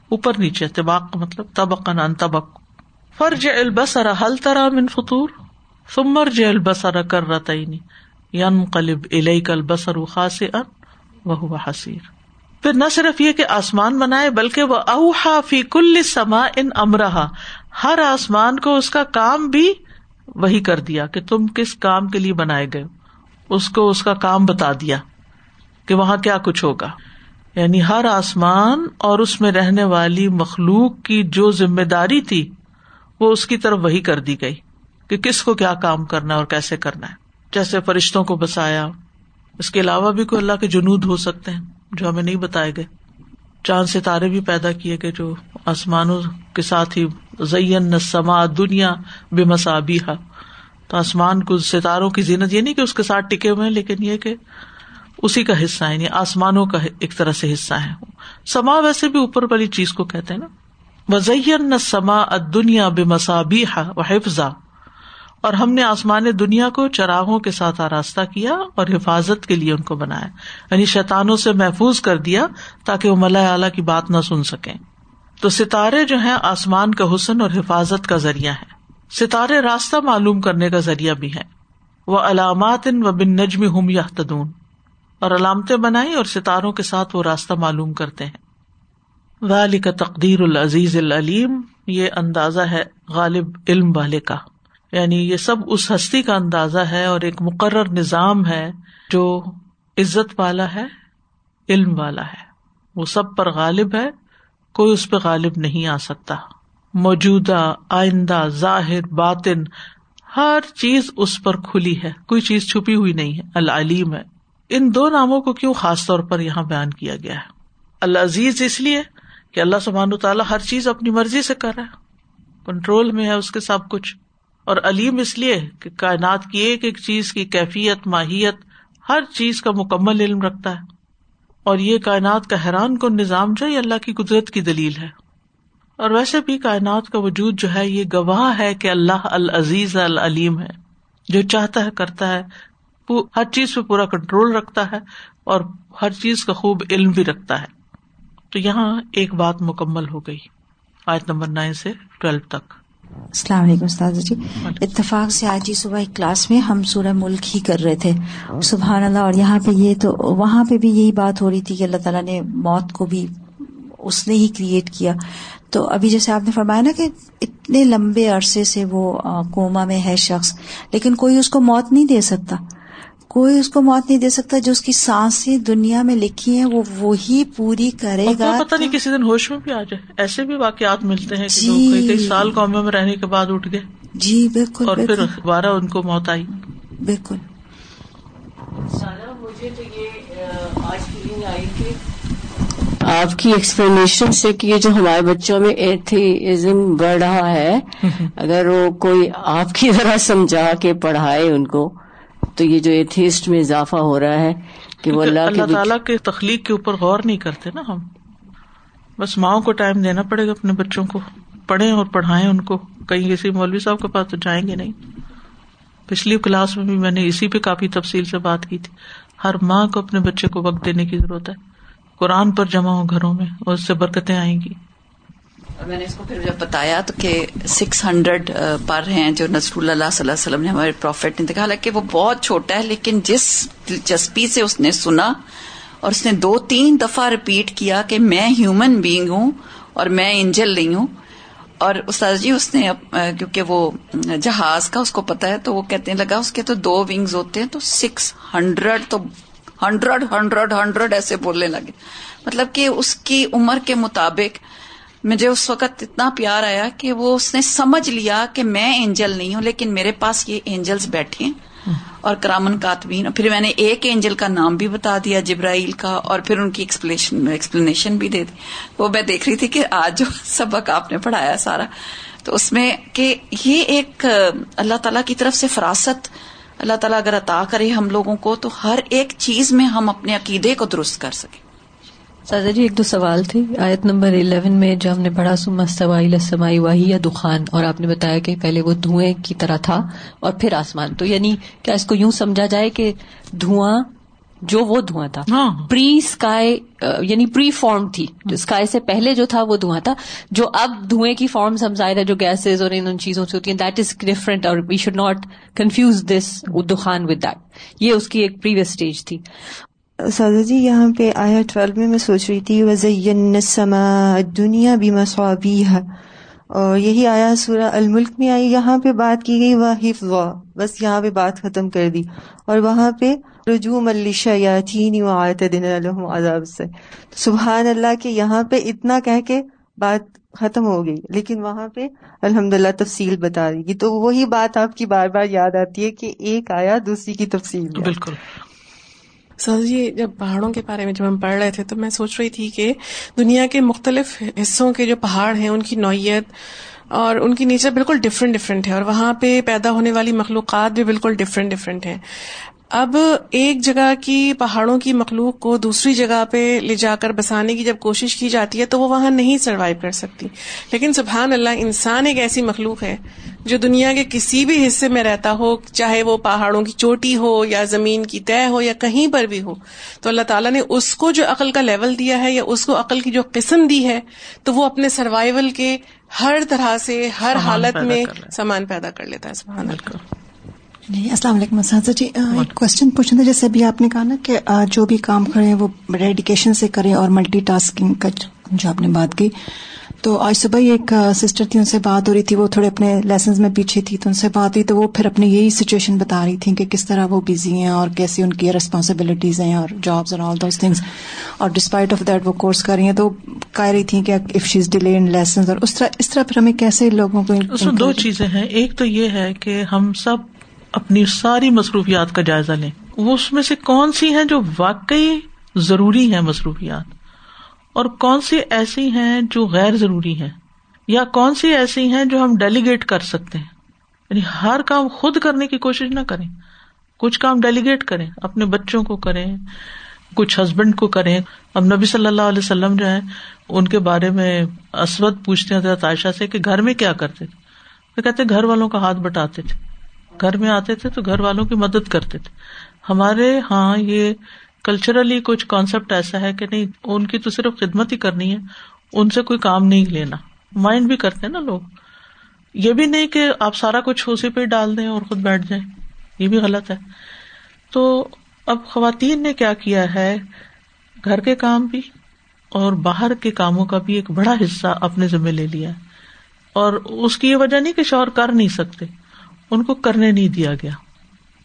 اوپر نیچے، طباق کا مطلب تبق ان تبق فرج البصر حل ترا من فطور؟ سمر ج البصر کر رتعینی ین قلب الیک البصر خاص ان وہ حسیر پھر نہ صرف یہ کہ آسمان بنائے، بلکہ وہ اوہا فی کل سما ان امرہ ہر آسمان کو اس کا کام بھی وہی کر دیا کہ تم کس کام کے لیے بنائے گئے۔ اس کو اس کا کام بتا دیا کہ وہاں کیا کچھ ہوگا۔ یعنی ہر آسمان اور اس میں رہنے والی مخلوق کی جو ذمہ داری تھی، وہ اس کی طرف وہی کر دی گئی کہ کس کو کیا کام کرنا ہے اور کیسے کرنا ہے۔ جیسے فرشتوں کو بسایا، اس کے علاوہ بھی کوئی اللہ کے جنوب ہو سکتے ہیں جو ہمیں نہیں بتائے گئے۔ چاند ستارے بھی پیدا کیے گئے جو آسمانوں کے ساتھ ہی زین سما دنیا بے مسابی تو آسمان کو ستاروں کی زینت، یہ نہیں کہ اس کے ساتھ ٹکے ہوئے ہیں، لیکن یہ کہ اسی کا حصہ ہے یعنی آسمانوں کا ایک طرح سے حصہ ہے سما ویسے بھی اوپر والی چیز کو کہتے ہیں نا۔ وزین سما دنیا بے مسابی و حفظہ اور ہم نے آسمان دنیا کو چراغوں کے ساتھ آراستہ کیا اور حفاظت کے لیے ان کو بنایا۔ یعنی شیتانوں سے محفوظ کر دیا تاکہ وہ ملا اعلیٰ کی بات نہ سن سکیں۔ تو ستارے جو ہیں، آسمان کا حسن اور حفاظت کا ذریعہ ہے ستارے راستہ معلوم کرنے کا ذریعہ بھی ہے وہ علامات ان و بن نجم ہم یا تدون اور علامتیں بنائی اور ستاروں کے ساتھ وہ راستہ معلوم کرتے ہیں۔ غالی کا تقدیر العزیز العلیم، یہ اندازہ ہے غالب علم والے کا۔ یعنی یہ سب اس ہستی کا اندازہ ہے اور ایک مقرر نظام ہے جو عزت والا ہے، علم والا ہے۔ وہ سب پر غالب ہے، کوئی اس پہ غالب نہیں آ سکتا۔ موجودہ، آئندہ، ظاہر، باطن، ہر چیز اس پر کھلی ہے۔ کوئی چیز چھپی ہوئی نہیں ہے۔ العلیم ہے۔ ان دو ناموں کو کیوں خاص طور پر یہاں بیان کیا گیا ہے؟ اللہ عزیز اس لیے کہ اللہ سبحان تعالیٰ ہر چیز اپنی مرضی سے کر رہا ہے۔ کنٹرول میں ہے اس کے سب کچھ۔ اور علیم اس لیے کہ کائنات کی ایک ایک چیز کی کیفیت، ماہیت، ہر چیز کا مکمل علم رکھتا ہے۔ اور یہ کائنات کا حیران کن نظام جو ہے اللہ کی قدرت کی دلیل ہے۔ اور ویسے بھی کائنات کا وجود جو ہے، یہ گواہ ہے کہ اللہ العزیز العلیم ہے، جو چاہتا ہے، کرتا ہے۔ ہر چیز پہ پورا کنٹرول رکھتا ہے اور ہر چیز کا خوب علم بھی رکھتا ہے۔ تو یہاں ایک بات مکمل ہو گئی۔ آج نمبر نائن سے ٹویلو تک۔ السلام علیکم استاد جی۔ اتفاق سے آج ہی صبح ایک کلاس میں ہم سورہ ملک ہی کر رہے تھے۔ سبحان اللہ اور یہاں پہ یہ تو وہاں پہ بھی یہی بات ہو رہی تھی کہ اللہ تعالیٰ نے موت کو بھی اس نے ہی کریٹ کیا۔ تو ابھی جیسے آپ نے فرمایا نا کہ اتنے لمبے عرصے سے وہ کوما میں ہے شخص لیکن کوئی اس کو موت نہیں دے سکتا۔ کوئی اس کو موت نہیں دے سکتا جو اس کی سانسیں دنیا میں لکھی ہیں وہ وہی پوری کرے گا۔ پتا نہیں کسی دن ہوش میں بھی آ جائے۔ ایسے بھی واقعات ملتے ہیں جی۔ کئی سال قوموں میں رہنے کے بعد اٹھ گئے۔ جی بالکل اور پھر دوبارہ ان کو موت آئی۔ بالکل۔ مجھے تو یہ آج فیلنگ آئی کہ آپ کی ایکسپلینیشن سے کہ یہ جو ہمارے بچوں میں ایتھیزم بڑھ رہا ہے اگر وہ کوئی آپ کی طرح سمجھا کے پڑھائے ان کو تو یہ جو ایتھیسٹ میں اضافہ ہو رہا ہے کہ وہ اللہ اللہ تعالیٰ کے تخلیق کے اوپر غور نہیں کرتے نا ہم۔ بس ماؤں کو ٹائم دینا پڑے گا اپنے بچوں کو۔ پڑھیں اور پڑھائیں ان کو۔ کہیں کسی مولوی صاحب کے پاس تو جائیں گے نہیں۔ پچھلی کلاس میں بھی میں نے اسی پہ کافی تفصیل سے بات کی تھی۔ ہر ماں کو اپنے بچے کو وقت دینے کی ضرورت ہے۔ قرآن پر جمع ہو گھروں میں اور اس سے برکتیں آئیں گی۔ میں نے اس کو پھر جب بتایا تو کہ سکس ہنڈریڈ پر ہیں جو نسر اللہ صلی اللہ علیہ وسلم نے ہمارے پروفیٹ نے دیکھا حالانکہ وہ بہت چھوٹا ہے، لیکن جس دلچسپی سے اس نے سنا اور اس نے دو تین دفعہ ریپیٹ کیا کہ میں ہیومن بینگ ہوں اور میں انجل نہیں ہوں، اور استاد جی اس نے کیونکہ وہ جہاز کا اس کو پتا ہے تو وہ کہتے ہیں لگا اس کے تو دو ونگز ہوتے ہیں تو six hundred two hundred hundred hundred ایسے بولنے لگے۔ مطلب کہ اس کی عمر کے مطابق مجھے اس وقت اتنا پیار آیا کہ وہ اس نے سمجھ لیا کہ میں اینجل نہیں ہوں، لیکن میرے پاس یہ اینجلز بیٹھے ہیں اور کرامن کاتبین۔ پھر میں نے ایک اینجل کا نام بھی بتا دیا، جبرائیل کا، اور پھر ان کی ایکسپلینیشن بھی دے دی۔ وہ میں دیکھ رہی تھی کہ آج جو سبق آپ نے پڑھایا سارا، تو اس میں کہ یہ ایک، اللہ تعالی کی طرف سے فراست، اللہ تعالیٰ اگر عطا کرے ہم لوگوں کو، تو ہر ایک چیز میں ہم اپنے عقیدے کو درست کر سکیں۔ سازا جی ایک دو سوال تھے۔ آیت نمبر الیون میں جو ہم نے پڑھا سمائی واہی یا دخان اور آپ نے بتایا کہ پہلے وہ دھوئیں کی طرح تھا اور پھر آسمان۔ تو یعنی کیا اس کو یوں سمجھا جائے کہ دھواں جو وہ دھواں تھا پری ہاں۔ اسکائی یعنی پری فارم تھی۔ اسکائی سے پہلے جو تھا وہ دھواں تھا۔ جو اب دھوئیں کی ہم ظاہر ہے جو گیسز اور ان چیزوں سے ہوتی ہیں دیٹ از ڈفرنٹ اور we should not confuse this دخان with that یہ اس کی ایک پریویس اسٹیج تھی۔ سادہ جی یہاں پہ آیا ٹویلو میں میں سوچ رہی تھی وزین سما دنیا بھی مسوابی ہے اور یہی آیا سورہ الملک میں آئی، یہاں پہ بات کی گئی وہ حفظ بس یہاں پہ بات ختم کر دی۔ اور وہاں پہ رجوع ملشا یا تھی وہ دن عذاب سے۔ سبحان اللہ کے یہاں پہ اتنا کہہ کے بات ختم ہو گئی، لیکن وہاں پہ الحمد للہ تفصیل بتا دی۔ گی تو وہی بات آپ کی بار بار یاد آتی ہے کہ ایک آیا دوسری کی تفصیل بالکل۔ سر جی جب پہاڑوں کے بارے میں جب ہم پڑھ رہے تھے تو میں سوچ رہی تھی کہ دنیا کے مختلف حصوں کے جو پہاڑ ہیں، ان کی نوعیت اور ان کی نیچر بالکل ڈفرینٹ ڈفرینٹ ہے اور وہاں پہ پیدا ہونے والی مخلوقات بھی بالکل ڈفرینٹ ڈفرینٹ ہیں۔ اب ایک جگہ کی پہاڑوں کی مخلوق کو دوسری جگہ پہ لے جا کر بسانے کی جب کوشش کی جاتی ہے تو وہ وہاں نہیں سروائو کر سکتی۔ لیکن سبحان اللہ انسان ایک ایسی مخلوق ہے جو دنیا کے کسی بھی حصے میں رہتا ہو چاہے وہ پہاڑوں کی چوٹی ہو یا زمین کی طے ہو یا کہیں پر بھی ہو تو اللہ تعالیٰ نے اس کو جو عقل کا لیول دیا ہے یا اس کو عقل کی جو قسم دی ہے تو وہ اپنے سروائول کے ہر طرح سے ہر حالت میں سامان پیدا کر لیتا ہے۔ سبحان اللہ۔ جی السلام علیکم اساتذہ جی ایک کوشچن پوچھنا تھا جیسے ابھی آپ نے کہا نا کہ جو بھی کام کریں وہ ڈیڈیکیشن سے کریں اور ملٹی ٹاسکنگ کا جو آپ نے بات کی۔ تو آج صبح ہی ایک سسٹر تھی ان سے بات ہو رہی تھی وہ تھوڑے اپنے لیسنز میں پیچھے تھی تو ان سے بات ہوئی تو وہ پھر اپنے یہی سچویشن بتا رہی تھی کہ کس طرح وہ بزی ہیں اور کیسی ان کی ریسپانسبلٹیز ہیں اور جابس اور آل دوز تھنگس اور ڈسپائٹ آف دیٹ وہ کورس کر رہی ہیں تو کہہ رہی تھی کہ if she is delay in lessons اور اس طرح اس طرح پھر ہمیں کیسے لوگوں کو دو چیزیں ہیں۔ ایک تو یہ ہے کہ ہم سب اپنی ساری مصروفیات کا جائزہ لیں۔ وہ اس میں سے کون سی ہیں جو واقعی ضروری ہے مصروفیات؟ اور کون سی ایسی ہیں جو غیر ضروری ہیں؟ یا کون سی ایسی ہیں جو ہم ڈیلیگیٹ کر سکتے ہیں؟ یعنی ہر کام خود کرنے کی کوشش نہ کریں۔ کچھ کام ڈیلیگیٹ کریں، اپنے بچوں کو کریں، کچھ ہسبینڈ کو کریں۔ اب نبی صلی اللہ علیہ وسلم جو ہے ان کے بارے میں اسود پوچھتے ہیں عائشہ سے کہ گھر میں کیا کرتے تھے؟ کہتے گھر والوں کا ہاتھ بٹاتے تھے۔ گھر میں آتے تھے تو گھر والوں کی مدد کرتے تھے۔ ہمارے ہاں یہ کلچرلی کچھ کانسیپٹ ایسا ہے کہ نہیں، ان کی تو صرف خدمت ہی کرنی ہے، ان سے کوئی کام نہیں لینا۔ مائنڈ بھی کرتے نا لوگ۔ یہ بھی نہیں کہ آپ سارا کچھ اسی پہ ڈال دیں اور خود بیٹھ جائیں۔ یہ بھی غلط ہے۔ تو اب خواتین نے کیا کیا ہے؟ گھر کے کام بھی اور باہر کے کاموں کا بھی ایک بڑا حصہ اپنے ذمہ لے لیا۔ اور اس کی یہ وجہ نہیں کہ شور کر نہیں سکتے۔ ان کو کرنے نہیں دیا گیا۔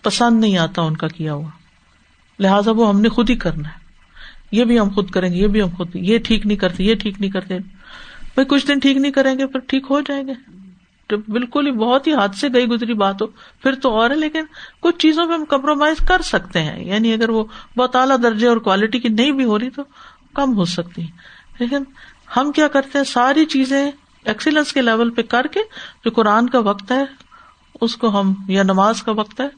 پسند نہیں آتا ان کا کیا ہوا۔ لہٰذا وہ ہم نے خود ہی کرنا ہے۔ یہ بھی ہم خود کریں گے، یہ بھی ہم خود، یہ ٹھیک نہیں کرتے، یہ ٹھیک نہیں کرتے۔ بھائی کچھ دن ٹھیک نہیں کریں گے، پھر ٹھیک ہو جائیں گے۔ جب بالکل ہی بہت ہی حد سے گئی گزری بات ہو پھر تو اور ہے، لیکن کچھ چیزوں پہ ہم کمپرومائز کر سکتے ہیں۔ یعنی اگر وہ بہت اعلیٰ درجے اور کوالٹی کی نہیں بھی ہو رہی تو کم ہو سکتی۔ لیکن ہم کیا کرتے ہیں؟ ساری چیزیں ایکسیلنس کے لیول پہ کر کے جو قرآن کا وقت ہے اس کو ہم، یا نماز کا وقت ہے،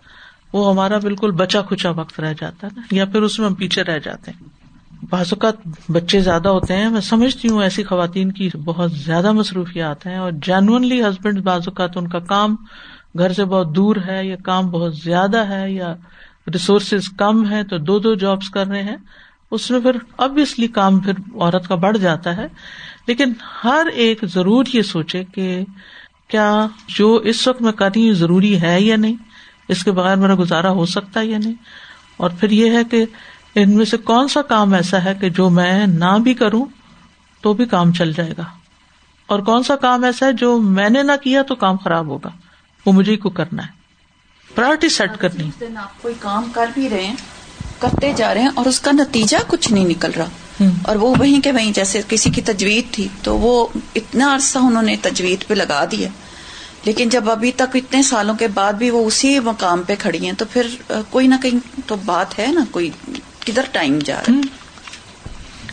وہ ہمارا بالکل بچا کھچا وقت رہ جاتا ہے نا، یا پھر اس میں ہم پیچھے رہ جاتے ہیں۔ بعض اوقات بچے زیادہ ہوتے ہیں، میں سمجھتی ہوں ایسی خواتین کی بہت زیادہ مصروفیات ہیں اور جینونلی ہسبینڈ بعض اوقات ان کا کام گھر سے بہت دور ہے، یا کام بہت زیادہ ہے، یا ریسورسز کم ہے تو دو دو جابس کر رہے ہیں۔ اس میں پھر ابویسلی کام پھر عورت کا بڑھ جاتا ہے۔ لیکن ہر ایک ضرور یہ سوچے کہ کیا جو اس وقت میں کر رہی ہوں ضروری ہے یا نہیں؟ اس کے بغیر میرا گزارا ہو سکتا ہے یا نہیں؟ اور پھر یہ ہے کہ ان میں سے کون سا کام ایسا ہے کہ جو میں نہ بھی کروں تو بھی کام چل جائے گا؟ اور کون سا کام ایسا ہے جو میں نے نہ کیا تو کام خراب ہوگا؟ وہ مجھے کو کرنا ہے۔ پرائرٹی سیٹ کرنی۔ آپ کوئی کام کر بھی رہے ہیں، کرتے جا رہے ہیں اور اس کا نتیجہ کچھ نہیں نکل رہا۔ اور وہ وہیں کے وہیں جیسے کسی کی تجویز تھی، تو وہ اتنا عرصہ انہوں نے تجویز پہ لگا دیا لیکن جب ابھی تک اتنے سالوں کے بعد بھی وہ اسی مقام پہ کھڑی ہیں، تو پھر کوئی نہ کہیں تو بات ہے نا، کوئی کدھر ٹائم جا رہا ہے۔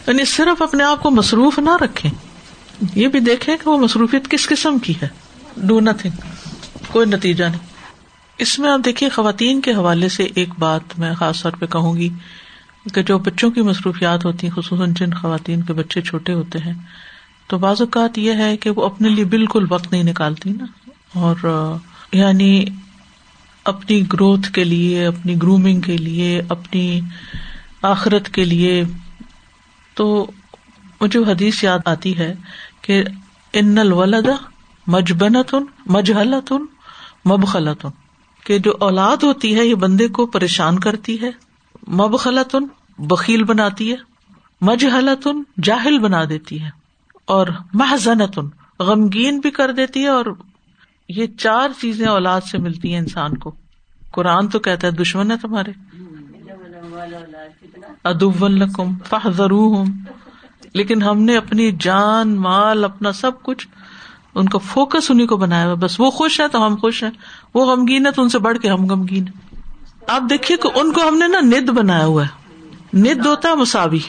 یعنی صرف اپنے آپ کو مصروف نہ رکھے یہ بھی دیکھیں کہ وہ مصروفیت کس قسم کی ہے۔ ڈو نتھنگ کوئی نتیجہ نہیں۔ اس میں آپ دیکھیے، خواتین کے حوالے سے ایک بات میں خاص طور پہ کہوں گی۔ کہ جو بچوں کی مصروفیات ہوتی ہیں، خصوصاً جن خواتین کے بچے چھوٹے ہوتے ہیں، تو بعض اوقات یہ ہے کہ وہ اپنے لیے بالکل وقت نہیں نکالتی نا۔ اور یعنی اپنی گروتھ کے لیے، اپنی گرومنگ کے لیے، اپنی آخرت کے لیے۔ تو مجھے حدیث یاد آتی ہے کہ ان الولد مجبنتن مجہلتن مبخلتن کہ جو اولاد ہوتی ہے، یہ بندے کو پریشان کرتی ہے۔ مب خلطن بکیل بناتی ہے مجحلتن جاہل بنا دیتی ہے، اور محضنتن غمگین بھی کر دیتی ہے، اور یہ چار چیزیں اولاد سے ملتی ہیں انسان کو۔ قرآن تو کہتا ہے، دشمن ہے تمہارے۔ ادب القم فہ ضرور لیکن ہم نے اپنی جان، مال، اپنا سب کچھ ان کا فوکس انہیں کو بنایا ہوا بس وہ خوش ہے تو ہم خوش ہیں۔ وہ غمگین ہے تو ان سے بڑھ کے ہم غمگین آپ دیکھیے کہ ان کو ہم نے نا ند بنایا ہوا ہے۔ ند ہوتا ہے مساوی۔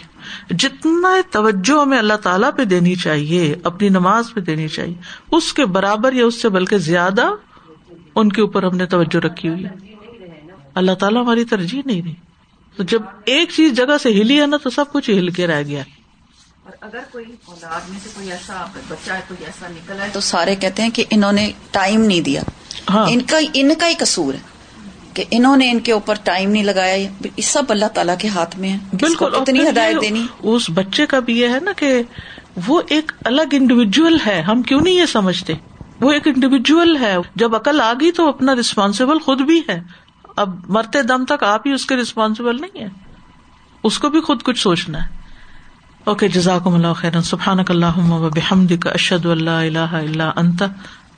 جتنا توجہ ہمیں اللہ تعالیٰ پہ دینی چاہیے اپنی نماز پہ دینی چاہیے اس کے برابر یا اس سے بلکہ زیادہ ان کے اوپر ہم نے توجہ رکھی ہوئی ہے۔ اللہ تعالیٰ ہماری ترجیح نہیں رہی تو جب ایک چیز جگہ سے ہلی ہے نا تو سب کچھ ہل کے رہ گیا۔ اور اگر کوئی اولاد میں سے کوئی ایسا بچہ کوئی ایسا نکلا ہے تو سارے کہتے ہیں کہ انہوں نے ٹائم نہیں دیا۔ ہاں۔ ان کا ان کا ہی قصور ہے۔ کہ انہوں نے ان کے اوپر ٹائم نہیں لگایا سب اللہ تعالیٰ کے ہاتھ میں ہے بالکل اتنی ہدایت دینی۔ اس بچے کا بھی یہ ہے نا کہ وہ ایک الگ انڈیویجل ہے۔ ہم کیوں نہیں یہ سمجھتے؟ وہ ایک انڈیویجل ہے۔ جب عقل آ گئی تو اپنا ریسپانسبل خود بھی ہے۔ اب مرتے دم تک آپ ہی اس کے ریسپانسبل نہیں ہے اس کو بھی خود کچھ سوچنا ہے۔ اوکے جزاک اللہ خیر سبحان اللہ بحمد کا اشد اللہ اللہ اللہ انت۔